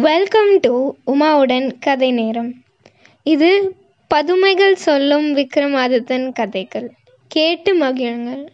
Welcome to உமாவுடன் கதை நேரம். இது பதுமைகள் சொல்லும் விக்ரமாதித்தன் கதைகள். கேட்டு மகிழுங்கள்.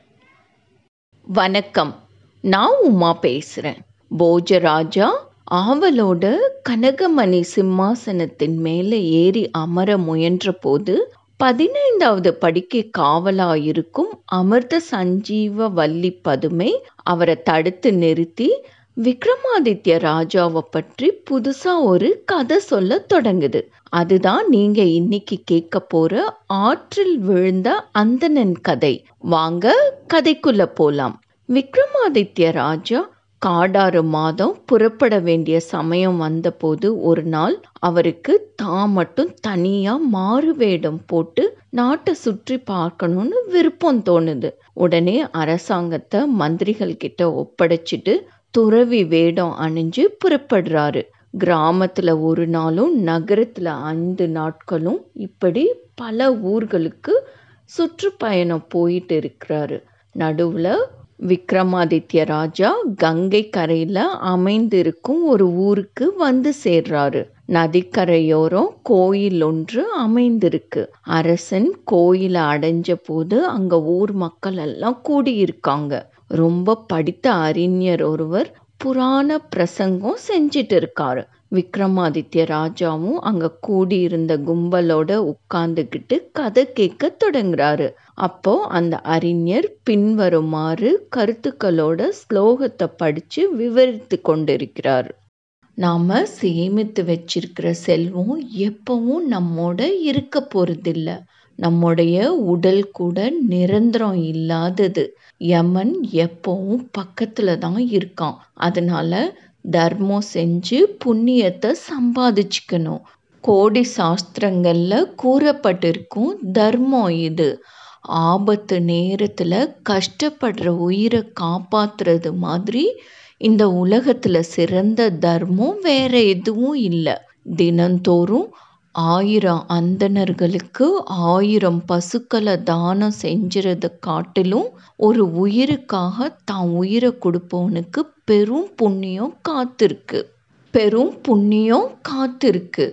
வணக்கம். நான் உமா பேசுகிறேன் போஜராஜா ஆவலோட கனகமணி சிம்மாசனத்தின் மேலே ஏறி அமர முயன்ற போது பதினைந்தாவது படிக்கு காவலாயிருக்கும் அமிர்த சஞ்சீவ வள்ளி பதுமை அவரை தடுத்து நிறுத்தி விக்ரமாதித்ய ராஜாவை பற்றி புதுசா ஒரு கதை சொல்ல தொடங்குது. அதுதான் நீங்க இன்னைக்கு கேட்க போற ஆற்றில் விழுந்த அந்தணன் கதை. வாங்க கதைக்குள்ள போலாம். விக்ரமாதித்ய ராஜா காடாறு மாதம் புறப்பட வேண்டிய சமயம் வந்தபோது ஒரு நாள் அவருக்கு தான் மட்டும் தனியா மாறு வேடம் போட்டு நாட்டை சுற்றி பார்க்கணும்னு விருப்பம் தோணுது. உடனே அரசாங்கத்தை மந்திரிகள் கிட்ட ஒப்படைச்சிட்டு துறவி வேடம் அணிஞ்சு புறப்படுறாரு. கிராமத்தில் ஒரு நாளும் நகரத்தில் ஐந்து நாட்களும் இப்படி பல ஊர்களுக்கு சுற்றுப்பயணம் போயிட்டு இருக்கிறாரு. நடுவில் விக்ரமாதித்ய ராஜா கங்கை கரையில் அமைந்திருக்கும் ஒரு ஊருக்கு வந்து சேர்றாரு. நதிக்கரையோரம் கோயில் ஒன்று அமைந்திருக்கு. அரசன் கோயிலை அடைஞ்ச போது அங்கே ஊர் மக்கள் எல்லாம் கூடியிருக்காங்க. ரொம்ப படித்த அறிஞர் ஒருவர் புராண பிரசங்கம் செஞ்சிட்டு இருக்காரு விக்ரமாதித்ய ராஜாவும் அங்க கூடியிருந்த கும்பலோட உட்கார்ந்துக்கிட்டு கதை கேட்க தொடங்குறாரு. அப்போ அந்த அறிஞர் பின்வருமாறு கருத்துக்களோட ஸ்லோகத்தை படிச்சு விவரித்து கொண்டிருக்கிறார். நாம சேமித்து வச்சிருக்கிற செல்வம் எப்பவும் நம்மோட இருக்க போறதில்ல. நம்முடைய உடல் கூட நிரந்தரம் இல்லாதது. யமன் எப்பவும் பக்கத்துல தான் இருக்கான். அதனால தர்மம் செஞ்சு புண்ணியத்தை சம்பாதிச்சுக்கணும். கோடி சாஸ்திரங்கள்ல கூறப்பட்டிருக்கும் தர்மம் இது. ஆபத்து நேரத்துல கஷ்டப்படுற உயிரை காப்பாத்துறது மாதிரி இந்த உலகத்துல சிறந்த தர்மம் வேற எதுவும் இல்லை. தினந்தோறும் ஆயிரம் அந்தணர்களுக்கு ஆயிரம் பசுக்களை தானம் செஞ்சுறத காட்டிலும் ஒரு உயிருக்காக தான் உயிரை கொடுப்பவனுக்கு பெரும் புண்ணியம் காத்திருக்கு. பெரும் புண்ணியம் காத்திருக்கு.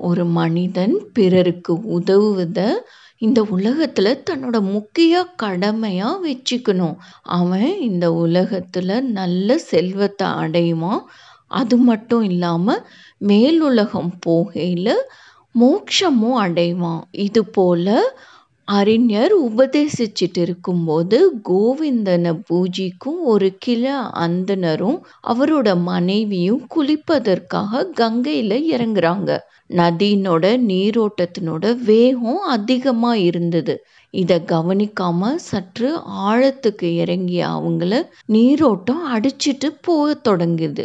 ஒரு மனிதன் பிறருக்கு உதவுவத இந்த உலகத்துல தன்னோட முக்கிய கடமையா வச்சுக்கணும். அவன் இந்த உலகத்துல நல்ல செல்வத்தை அடையுவான் அது மட்டும் இல்லாம மேலுலகம் போகையில மோட்சமும் அடைவான். இது போல அறிஞர் உபதேசிச்சிட்டு இருக்கும்போது கோவிந்தனை பூஜிக்கும் ஒரு கிள அந்தனரும் அவரோட மனைவியும் குளிப்பதற்காக கங்கையில் இறங்குறாங்க. நதியினோட நீரோட்டத்தினோட வேகம் அதிகமாக இருந்தது. இதை கவனிக்காம சற்று ஆழத்துக்கு இறங்கிய அவங்கள நீரோட்டம் அடிச்சிட்டு போக தொடங்குது.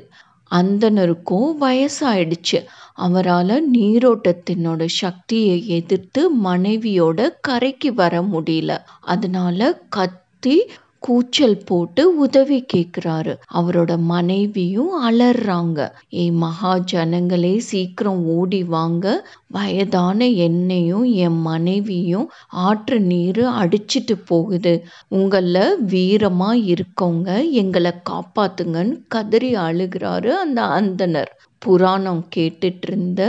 அந்தனருக்கும் வயசாயிடுச்சு. அவரால் நீரோட்டத்தினோட சக்தியை எதிர்த்து மனைவியோட கரைக்கு வர முடியல. அதனால கத்தி கூச்சல் போட்டு உதவி கேட்குறாரு அவரோட மனைவியும் அலறாங்க. ஏ மகா ஜனங்களே சீக்கிரம் ஓடி வாங்க. வயதான என்னையும் என் மனைவியும் ஆற்று நீர் அடிச்சிட்டு போகுது. உங்களை வீரமா இருக்கவங்க எங்களை காப்பாத்துங்கன்னு கதறி அழுகிறாரு அந்த அந்தனர் புராணம் கேட்டுட்டு இருந்த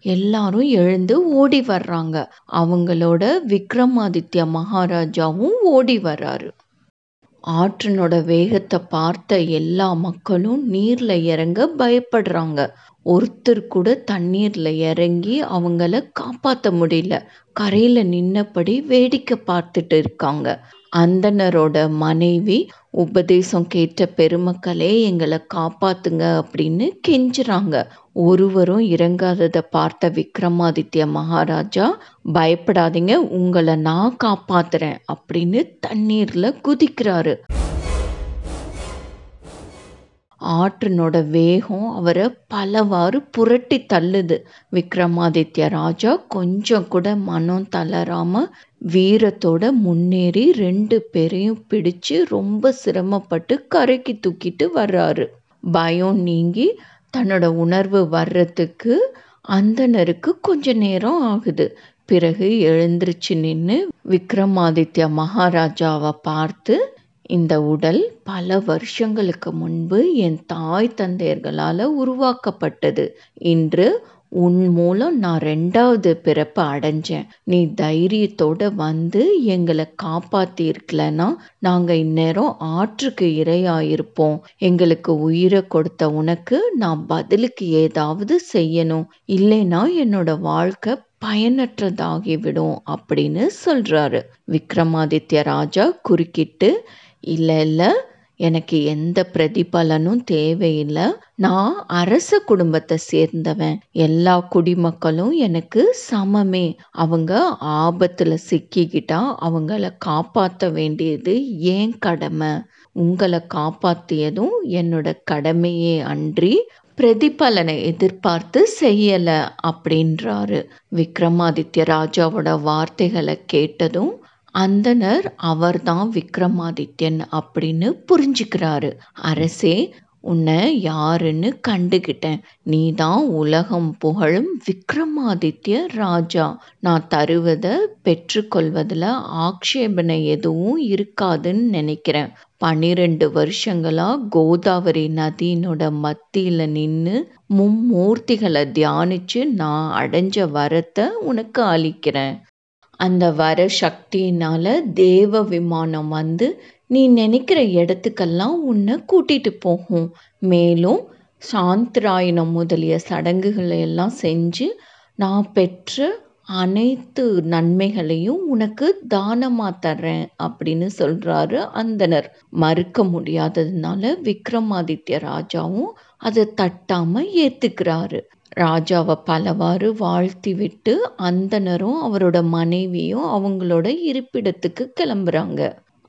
எல்லாரும் எழுந்து ஓடி வர்றாங்க. அவங்களோட விக்ரமாதித்ய மகாராஜாவும் ஓடி வர்றாரு. ஆற்றினோட வேகத்தை பார்த்த எல்லா மக்களும் நீர்ல இறங்க பயப்படுறாங்க. ஒருத்தர் கூட தண்ணீர்ல இறங்கி அவங்கள காப்பாற்ற முடியல. கரையில நின்னபடி வேடிக்கை பார்த்துட்டு இருக்காங்க. அந்தனரோட மனைவி உபதேசம் கேட்ட பெருமக்களே எங்களை காப்பாத்துங்க அப்படின்னு கெஞ்சுறாங்க. ஒருவரும் இறங்காததை பார்த்த விக்ரமாதித்ய மகாராஜா பயப்படாதீங்க உங்களை நான் காப்பாத்துறேன் அப்படின்னு தண்ணீர்ல குதிக்கிறாரு. ஆற்றினோட வேகம் அவரை பலவாறு புரட்டி தள்ளுது. விக்ரமாதித்ய ராஜா கொஞ்சம் கூட மனம் தளராமல் வீரத்தோட முன்னேறி ரெண்டு பேரையும் பிடிச்சு ரொம்ப சிரமப்பட்டு கரைக்கு தூக்கிட்டு வர்றாரு. பயம் நீங்கி தன்னோட உணர்வு வர்றதுக்கு அந்தனருக்கு கொஞ்ச நேரம் ஆகுது. பிறகு எழுந்திருச்சு நின்று விக்ரமாதித்ய மகாராஜாவை பார்த்து இந்த உடல் பல வருஷங்களுக்கு முன்பு என் தாய் தந்தையர்களால் உருவாக்கப்பட்டது. இன்று உன் மூலம் நான் ரெண்டாவது பிறப்பு அடைஞ்சேன். நீ தைரியத்தோட வந்து எங்களை காப்பாத்திருக்கலன்னா நாங்கள் இந்நேரம் ஆற்றுக்கு இரையாயிருப்போம். எங்களுக்கு உயிரை கொடுத்த உனக்கு நான் பதிலுக்கு ஏதாவது செய்யணும். இல்லைன்னா என்னோட வாழ்க்கை பயனற்றதாகிவிடும் அப்படின்னு சொல்றாரு. விக்ரமாதித்ய ராஜா குறுக்கிட்டு இல்லை இல்லை. எனக்கு எந்த பிரதிபலனும் தேவையில்லை. நான் அரச குடும்பத்தை சேர்ந்தவன். எல்லா குடிமக்களும் எனக்கு சமமே. அவங்க ஆபத்தில் சிக்கிக்கிட்டா அவங்கள காப்பாற்ற வேண்டியது ஏன் கடமை? உங்களை காப்பாற்றியதும் என்னோட கடமையே அன்றி பிரதிபலனை எதிர்பார்த்து செய்யலை அப்படின்றாரு. விக்ரமாதித்ய ராஜாவோட வார்த்தைகளை கேட்டதும் அந்தனர் அவர்தான் விக்ரமாதித்யன் அப்படின்னு புரிஞ்சுக்கிறாரு. அரசே உன்னை யாருன்னு கண்டுகிட்டேன். நீ தான் உலகம் புகழும் விக்ரமாதித்ய ராஜா. நான் தருவதை பெற்றுக்கொள்வதில் ஆக்ஷேபனை எதுவும் இருக்காதுன்னு நினைக்கிறேன். பன்னிரெண்டு வருஷங்களாக கோதாவரி நதியினோட மத்தியில் நின்று மும்மூர்த்திகளை தியானிச்சு நான் அடைஞ்ச வரத்தை உனக்கு அளிக்கிறேன். அந்த வர சக்தியினால தேவ விமானம் வந்து நீ நினைக்கிற இடத்துக்கெல்லாம் உன்னை கூட்டிட்டு போகும். மேலும் சாந்திராயணம் முதலிய சடங்குகளை எல்லாம் செஞ்சு நான் பெற்ற அனைத்து நன்மைகளையும் உனக்கு தானமா தர்றேன் அப்படின்னு சொல்றாரு அந்தனர் மறுக்க முடியாததுனால விக்ரமாதித்ய ராஜாவும் அதை தட்டாம ஏத்துக்கிறாரு. ராஜாவை பலவாறு வாழ்த்தி விட்டு அந்தனரும் அவரோட மனைவியும் அவங்களோட இருப்பிடத்துக்கு கிளம்புறாங்க.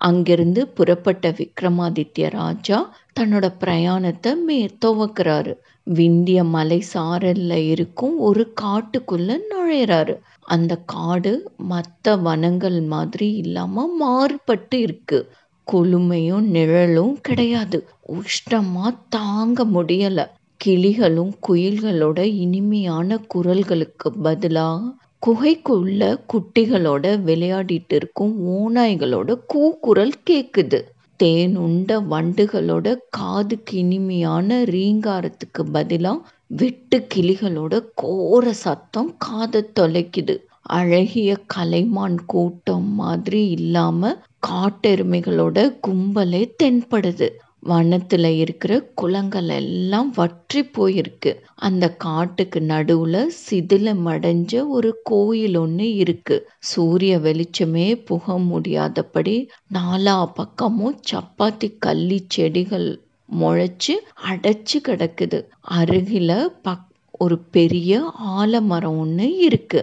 அங்கிருந்து புறப்பட்ட விக்ரமாதித்ய ராஜா தன்னோட பிரயாணத்தை மே துவக்கிறாரு. விந்திய மலை சாரல்ல இருக்கும் ஒரு காட்டுக்குள்ள நுழையிறாரு. அந்த காடு மற்ற வனங்கள் மாதிரி இல்லாம மாறுபட்டு இருக்கு. குளுமையும் நிழலும் கிடையாது. உஷ்ணமா தாங்க முடியல. கிளிகளும் குயில்களோட இனிமையான குரல்களுக்கு பதிலாக குகைக்குள்ள குட்டிகளோட விளையாடிட்டு இருக்கும் ஓநாய்களோட கூக்குரல் கேக்குது. தேனுண்ட வண்டுகளோட காதுக்கு இனிமையான ரீங்காரத்துக்கு பதிலாக வெட்டு கிளிகளோட கோர சத்தம் காதை தொலைக்குது. அழகிய கலைமான் கூட்டம் மாதிரி இல்லாம காட்டெருமைகளோட கும்பலே தென்படுது. வனத்துல இருக்கிற குளங்கள் எல்லாம் வற்றி போயிருக்கு. அந்த காட்டுக்கு நடுவுல சிதிலமடைஞ்ச ஒரு கோயில் ஒன்று இருக்கு. சூரிய வெளிச்சமே புக முடியாதபடி நாலா பக்கமும் சப்பாத்தி கள்ளி செடிகள் முளைச்சு அடைச்சு கிடக்குது. அருகில பக் ஒரு பெரிய ஆலமரம் ஒன்று இருக்கு.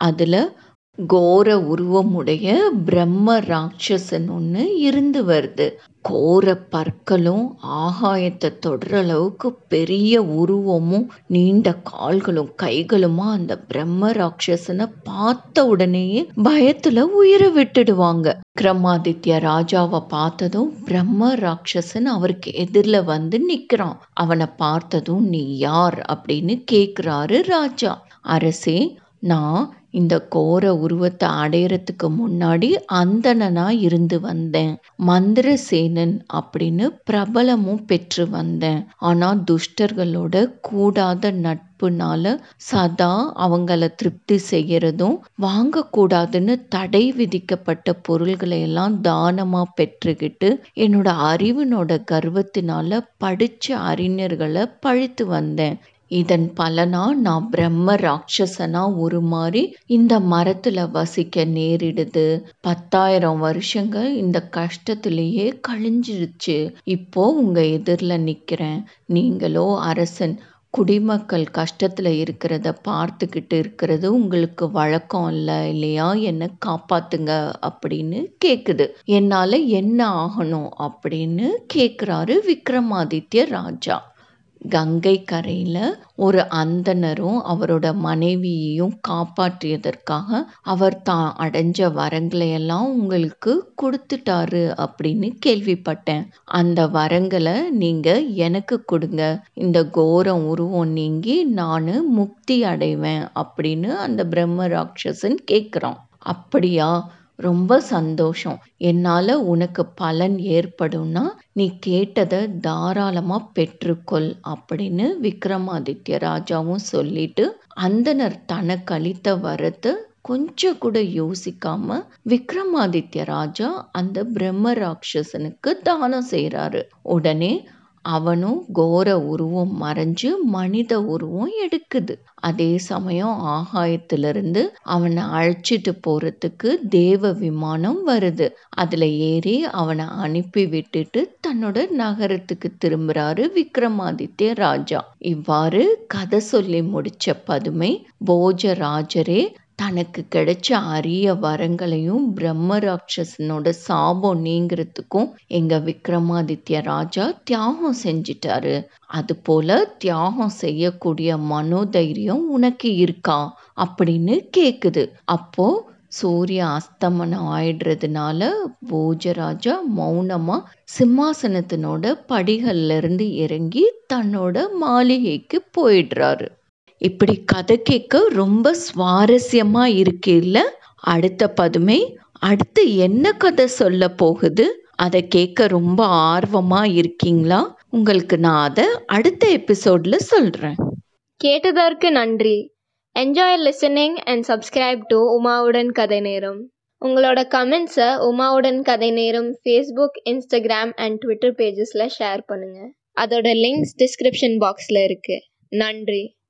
அதுல கோர உருவமுடைய பிரம்ம ராட்சசன் ஒன்று இருந்து வருது. கோர பற்களும் ஆகாயத்தை தொடுற அளவுக்கு பெரிய உருவமும் நீண்ட கால்களும் கைகளுமா அந்த பிரம்ம ராட்சசனை பார்த்த உடனேயே பயத்துல உயிரை விட்டுடுவாங்க. விக்ரமாதித்ய ராஜாவை பார்த்ததும் பிரம்ம ராட்சசன் அவருக்கு எதிரில் வந்து நிற்கிறான் அவனை பார்த்ததும் நீ யார்? அப்படின்னு கேட்குறாரு ராஜா. அரசே நான் இந்த கோர உருவத்தை அடையறதுக்கு முன்னாடி அந்தணனா இருந்து வந்தேன். மந்திரசேனன் அப்படின்னு பிரபலமும் பெற்று வந்தேன். ஆனா துஷ்டர்களோட கூடாத நட்புனால சதா அவங்கள திருப்தி செய்யறதும் வாங்கக்கூடாதுன்னு தடை விதிக்கப்பட்ட பொருள்களை எல்லாம் தானமா பெற்றுக்கிட்டு என்னோட அறிவினோட கர்வத்தினால படிச்ச அறிஞர்களை பழித்து வந்தேன். இதன் பலனா நான் பிரம்ம ராட்சசனா உருமாறி இந்த மரத்துல வசிக்க நேரிடுது. பத்தாயிரம் வருஷங்கள் இந்த கஷ்டத்திலேயே கழிஞ்சிருச்சு. இப்போ உங்க எதிரில் நிக்கிறேன். நீங்களோ அரசன் குடிமக்கள் கஷ்டத்தில் இருக்கிறத பார்த்துக்கிட்டு இருக்கிறது உங்களுக்கு வழக்கம் இல்லை இல்லையா? என்னை காப்பாத்துங்க அப்படின்னு கேட்குது என்னால் என்ன ஆகணும் அப்படின்னு கேட்குறாரு விக்ரமாதித்ய ராஜா. கங்கை கரையில் ஒரு அந்தணரும் அவரோட மனைவியையும் காப்பாற்றியதற்காக அவர் தான் அடைஞ்ச வரங்களை எல்லாம் உங்களுக்கு கொடுத்துட்டாரு அப்படின்னு கேள்விப்பட்டேன். அந்த வரங்களை நீங்க எனக்கு கொடுங்க. இந்த கோரம் உருவம் நீங்கி நான் முக்தி அடைவேன் அப்படின்னு அந்த பிரம்ம ராட்சசன் கேட்குறான் அப்படியா? ரொம்ப சந்தோஷம். என்னால் உனக்கு பலன் ஏற்படும்னா நீ கேட்டதை தாராளமாக பெற்றுக்கொள் அப்படின்னு விக்ரமாதித்ய ராஜாவும் சொல்லிட்டு அந்தனர் தனக்கு அளித்த வரத்தை கொஞ்சம் கூட யோசிக்காம விக்ரமாதித்ய ராஜா அந்த பிரம்ம ராட்சசனுக்கு தானம் செய்கிறாரு உடனே அவனும் கோர உருவம் மறைஞ்சு மனித உருவம் எடுக்குது. அதே சமயம் ஆகாயத்திலிருந்து அவனை அழைச்சிட்டு போறதுக்கு தேவ விமானம் வருது. அதுல ஏறி அவனை அனுப்பி விட்டுட்டு தன்னோட நகரத்துக்கு திரும்புறாரு விக்ரமாதித்ய ராஜா. இவ்வாறு கதை சொல்லி முடிச்ச பதுமை போஜராஜரே தனக்கு கிடைச்ச அரிய வரங்களையும் பிரம்ம ராட்சசனோட சாபம் நீங்கிறதுக்கும் எங்க விக்ரமாதித்ய ராஜா தியாகம் செஞ்சிட்டாரு. அது போல தியாகம் செய்யக்கூடிய மனோதைரியம் உனக்கு இருக்கா? அப்படின்னு கேக்குது. அப்போ சூரிய அஸ்தமனம் ஆயிடுறதுனால போஜராஜா மௌனமா சிம்மாசனத்தினோட படிகள்ல இருந்து இறங்கி தன்னோட மாளிகைக்கு போயிடுறாரு. இப்படி கதை கேட்க ரொம்ப சுவாரஸ்யமா இருக்கு இல்ல? அடுத்த பதுமை அடுத்து என்ன கதை சொல்ல போகுது? அதை கேட்க ரொம்ப ஆர்வமா இருக்கீங்களா? உங்களுக்கு நான் அதை அடுத்த எபிசோட்ல சொல்றேன். கேட்டதற்கு நன்றி. Enjoy listening and subscribe to உமாவுடன் கதை நேரம். உங்களோட கமெண்ட்ஸை உமாவுடன் கதை நேரம் ஃபேஸ்புக் இன்ஸ்டாகிராம் அண்ட் ட்விட்டர் பேஜஸில் ஷேர் பண்ணுங்கள் அதோட லிங்க்ஸ் டிஸ்கிரிப்ஷன் பாக்ஸில் இருக்குது நன்றி.